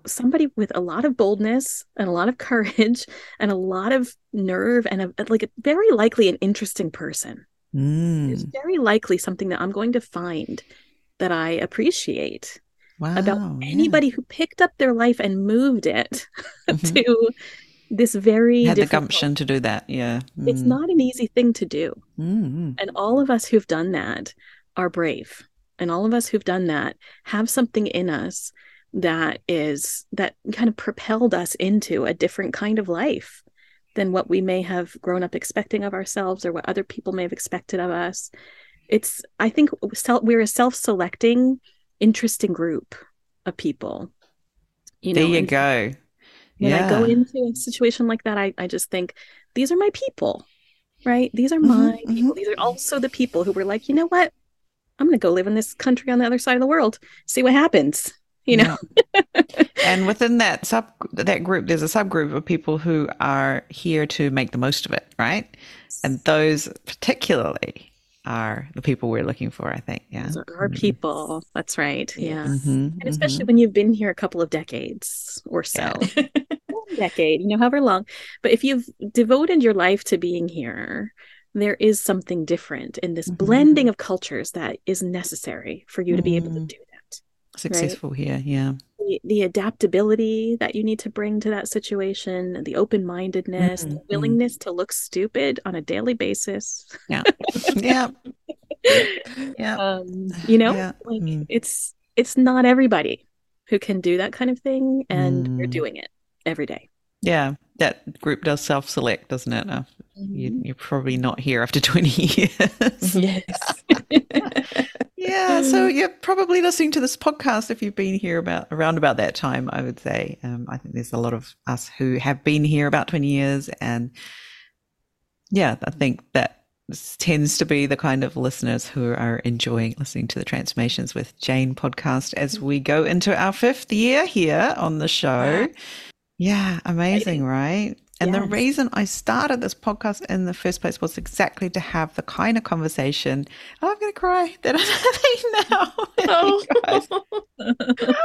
somebody with a lot of boldness and a lot of courage and a lot of nerve and a, like a, very likely an interesting person Mm. It's very likely something that I'm going to find that I appreciate wow, about anybody yeah. who picked up their life and moved it mm-hmm. to this very had the gumption to do that. Yeah, mm. it's not an easy thing to do, mm-hmm. and all of us who've done that are brave. and all of us who've done that have something in us that is that kind of propelled us into a different kind of life than what we may have grown up expecting of ourselves or what other people may have expected of us. It's i think we're a self-selecting interesting group of people you know there you go. when yeah. i go into a situation like that I, I just think these are my people right? These are mm-hmm, my mm-hmm, people. mm-hmm. these are also the people who were like you know what? I'm going to go live in this country on the other side of the world see what happens you know yeah. and within that sub that group there's a subgroup of people who are here to make the most of it right and those particularly are the people we're looking for i think yeah those are our mm-hmm. people that's right yeah mm-hmm, and especially mm-hmm. when you've been here a couple of decades or so yeah. decade you know however long but if you've devoted your life to being here there is something different in this mm-hmm. blending of cultures that is necessary for you to be able to mm. do successful right? here yeah the, the, adaptability that you need to bring to that situation the open-mindedness mm-hmm. the willingness to look stupid on a daily basis yeah yeah yeah um, you know yeah. like mm. it's it's not everybody who can do that kind of thing and mm. you're doing it every day yeah that group does self-select doesn't it uh, mm-hmm. you, are probably not here after 20 years yes so you're probably listening to this podcast if you've been here about around about that time. I would say um, I think there's a lot of us who have been here about 20 years, and yeah, I think that tends to be the kind of listeners who are enjoying listening to the Transformations with Jane podcast as we go into our fifth year here on the show. Yeah, amazing, right? And yes. the reason I started this podcast in the first place was exactly to have the kind of conversation. Oh, I'm going to cry that I'm having now. Oh.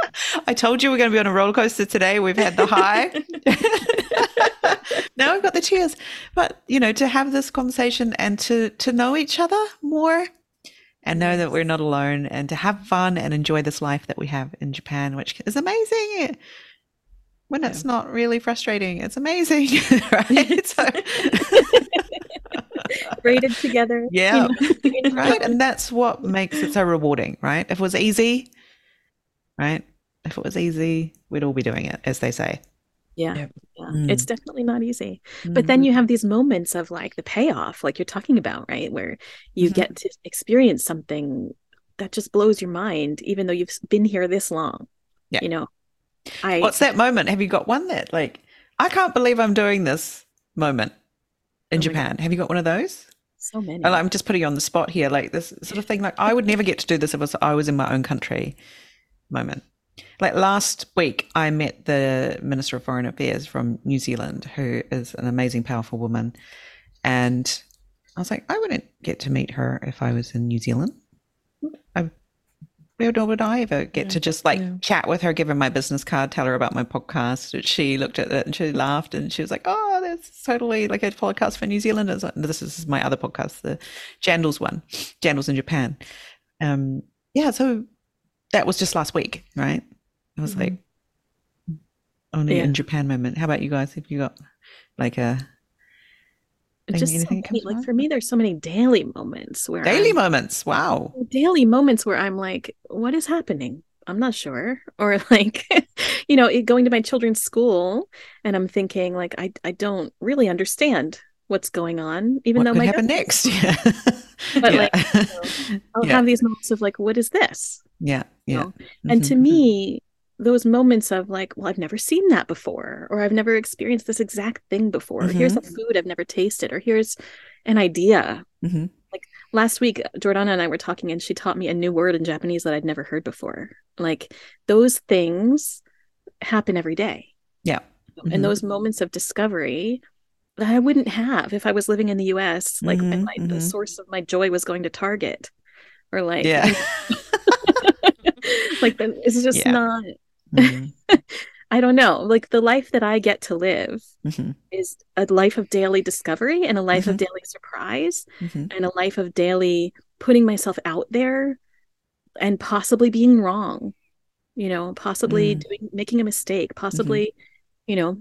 I told you we're going to be on a roller coaster today. We've had the high. now we've got the tears. But, you know, to have this conversation and to, to know each other more and know that we're not alone and to have fun and enjoy this life that we have in Japan, which is amazing when yeah. it's not really frustrating. It's amazing, right? So braided together. Yeah. You know? right. And that's what makes it so rewarding, right? If it was easy, right? If it was easy, we'd all be doing it, as they say. Yeah. yeah. Mm. It's definitely not easy. Mm. But then mm-hmm. you have these moments of like the payoff, like you're talking about, right? Where you mm-hmm. get to experience something that just blows your mind, even though you've been here this long. Yeah. You know, I, What's that moment? Have you got one that like I can't believe I'm doing this moment in oh Japan? Have you got one of those? So many. Oh, I'm just putting you on the spot here, like this sort of thing. Like I would never get to do this if was, I was in my own country. Moment. Like last week, I met the Minister of Foreign Affairs from New Zealand, who is an amazing, powerful woman, and I was like, I wouldn't get to meet her if I was in New Zealand. Nor would I ever get yeah, to just like yeah. chat with her, give her my business card, tell her about my podcast. She looked at it and she laughed and she was like, "Oh, that's totally like a podcast for New Zealand." This is my other podcast, the Jandals one, Jandals in Japan. Um, yeah, so that was just last week, right? I was mm-hmm. like, only yeah. in Japan moment. How about you guys? Have you got like a just so many, like for me there's so many daily moments where daily I'm, moments wow daily moments where i'm like what is happening i'm not sure or like you know going to my children's school and i'm thinking like i, I don't really understand what's going on even what though my happen next yeah but yeah. like you know, i'll yeah. have these moments of like what is this yeah yeah you know? mm-hmm. and to mm-hmm. me those moments of like, well, I've never seen that before, or I've never experienced this exact thing before. Mm-hmm. Here's a food I've never tasted, or here's an idea. Mm-hmm. Like last week, Jordana and I were talking, and she taught me a new word in Japanese that I'd never heard before. Like those things happen every day. Yeah. Mm-hmm. And those moments of discovery that I wouldn't have if I was living in the US. Like my, the mm-hmm. source of my joy was going to Target or like, yeah. like it's just yeah. not Mm-hmm. I don't know. Like the life that I get to live mm-hmm. is a life of daily discovery and a life mm-hmm. of daily surprise mm-hmm. and a life of daily putting myself out there and possibly being wrong, you know, possibly mm. doing making a mistake, possibly, mm-hmm. you know,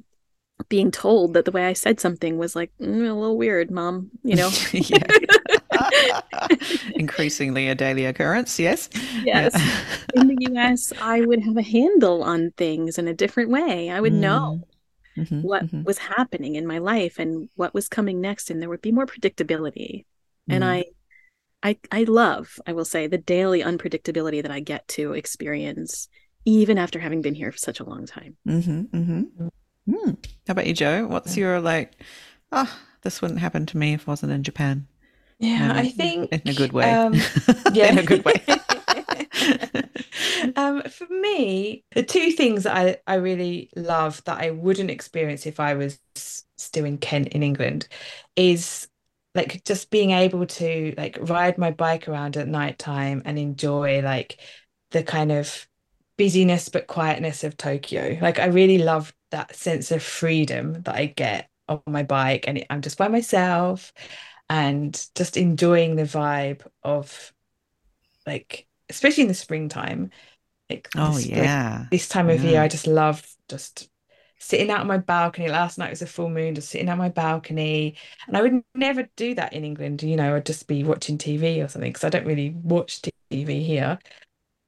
being told that the way I said something was like mm, a little weird, mom, you know. Increasingly a daily occurrence, yes. Yes. Yeah. In the US, I would have a handle on things in a different way. I would mm. know mm-hmm, what mm-hmm. was happening in my life and what was coming next, and there would be more predictability. Mm. And I I I love, I will say, the daily unpredictability that I get to experience even after having been here for such a long time. Mm-hmm, mm-hmm. Mm. How about you, Jo? What's your like? Oh, this wouldn't happen to me if I wasn't in Japan. Yeah, I think in a good way. Um, yeah, in a good way. um, for me, the two things that I, I really love that I wouldn't experience if I was still in Kent in England is like just being able to like ride my bike around at night time and enjoy like the kind of busyness but quietness of Tokyo. Like I really love that sense of freedom that I get on my bike and I'm just by myself and just enjoying the vibe of like especially in the springtime like oh this, yeah. like, this time of yeah. year I just love just sitting out on my balcony. Last night was a full moon just sitting on my balcony. And I would never do that in England you know I'd just be watching TV or something because I don't really watch TV here.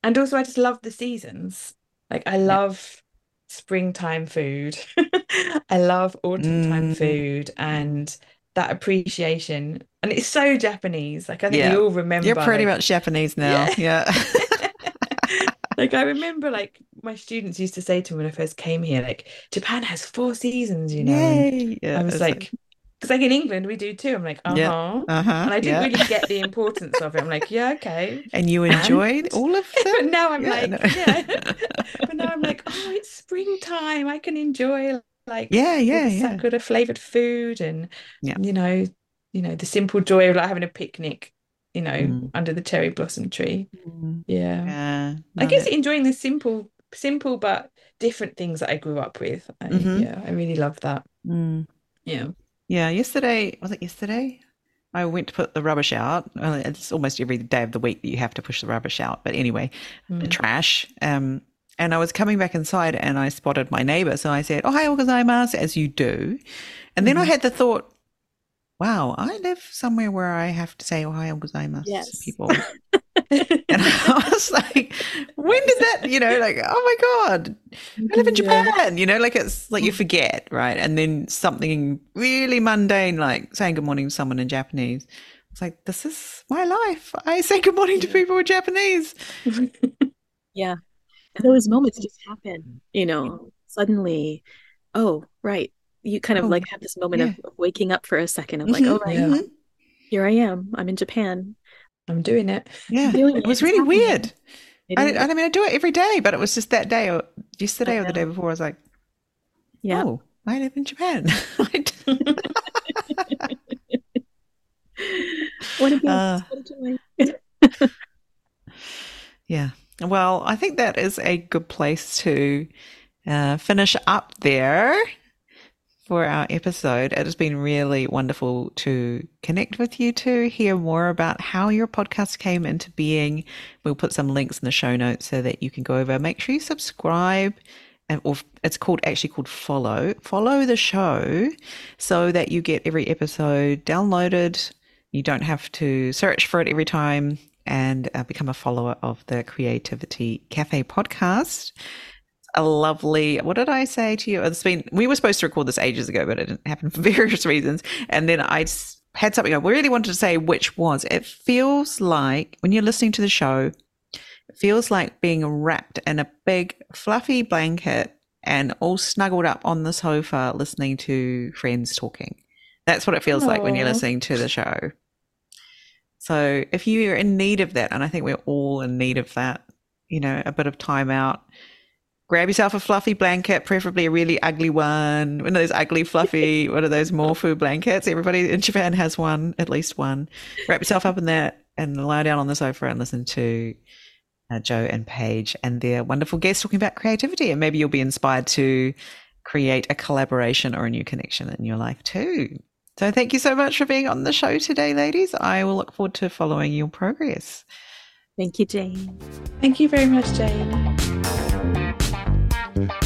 And also I just love the seasons. Like I love springtime food. I love autumn time mm. food. And that appreciation. And it's so Japanese. Like I think yeah. we all remember. You're pretty like, much Japanese now. Yeah. yeah. like I remember like my students used to say to me when I first came here, like Japan has four seasons, you know. Yay. Yeah, I was like, because like in England we do too. I'm like, uh huh, yeah. uh-huh, and I didn't yeah. really get the importance of it. I'm like, yeah, okay. And you enjoyed and, all of them. but now I'm yeah, like, no. yeah. but now I'm like, oh, it's springtime. I can enjoy like yeah, yeah, yeah. Good flavored food and yeah. you know, you know the simple joy of like having a picnic. You know, mm. under the cherry blossom tree. Mm. Yeah. yeah. I guess it. enjoying the simple, simple but different things that I grew up with. I, mm-hmm. Yeah, I really love that. Mm. Yeah. Yeah, yesterday was it yesterday? I went to put the rubbish out. It's almost every day of the week that you have to push the rubbish out. But anyway, mm. the trash. Um, and I was coming back inside and I spotted my neighbor. So I said, Oh, hi, gozaimasu, as you do. And then mm I mm-hmm. had the thought, wow, I live somewhere where I have to say Ohayo gozaimasu yes. to people. and I was like, when did that, you know, like, oh my God, I live in Japan, yeah. you know, like it's like you forget, right? And then something really mundane, like saying good morning to someone in Japanese. It's like, this is my life. I say good morning to people in Japanese. yeah. And those moments just happen, you know, suddenly, oh, right. You kind of oh, like have this moment yeah. of waking up for a second of like, mm-hmm. oh, right, yeah. here I am. I'm in Japan. I'm doing it. Yeah, doing it. it was really happening. weird. I, I, mean, I do it every day, but it was just that day, or yesterday, or the day before. I was like, "Yeah, oh, I live in Japan." what about uh, yeah. Well, I think that is a good place to uh, finish up there for our episode. It has been really wonderful to connect with you to hear more about how your podcast came into being. We'll put some links in the show notes so that you can go over. Make sure you subscribe. And, or it's called actually called follow follow the show so that you get every episode downloaded you don't have to search for it every time and uh, become a follower of the creativity cafe podcast a lovely what did I say to you? It's been we were supposed to record this ages ago, but it didn't happen for various reasons. And then I had something I really wanted to say, which was it feels like when you're listening to the show, it feels like being wrapped in a big fluffy blanket and all snuggled up on the sofa listening to friends talking. That's what it feels Aww. like when you're listening to the show. So if you're in need of that, and I think we're all in need of that, you know, a bit of time out grab yourself a fluffy blanket, preferably a really ugly one. One of those ugly, fluffy, one of those Morphu blankets. Everybody in Japan has one, at least one. Wrap yourself up in that and lie down on the sofa and listen to uh, Jo and Paige and their wonderful guests talking about creativity. And maybe you'll be inspired to create a collaboration or a new connection in your life too. So thank you so much for being on the show today, ladies. I will look forward to following your progress. Thank you, Jane. Thank you very much, Jane. Thank you.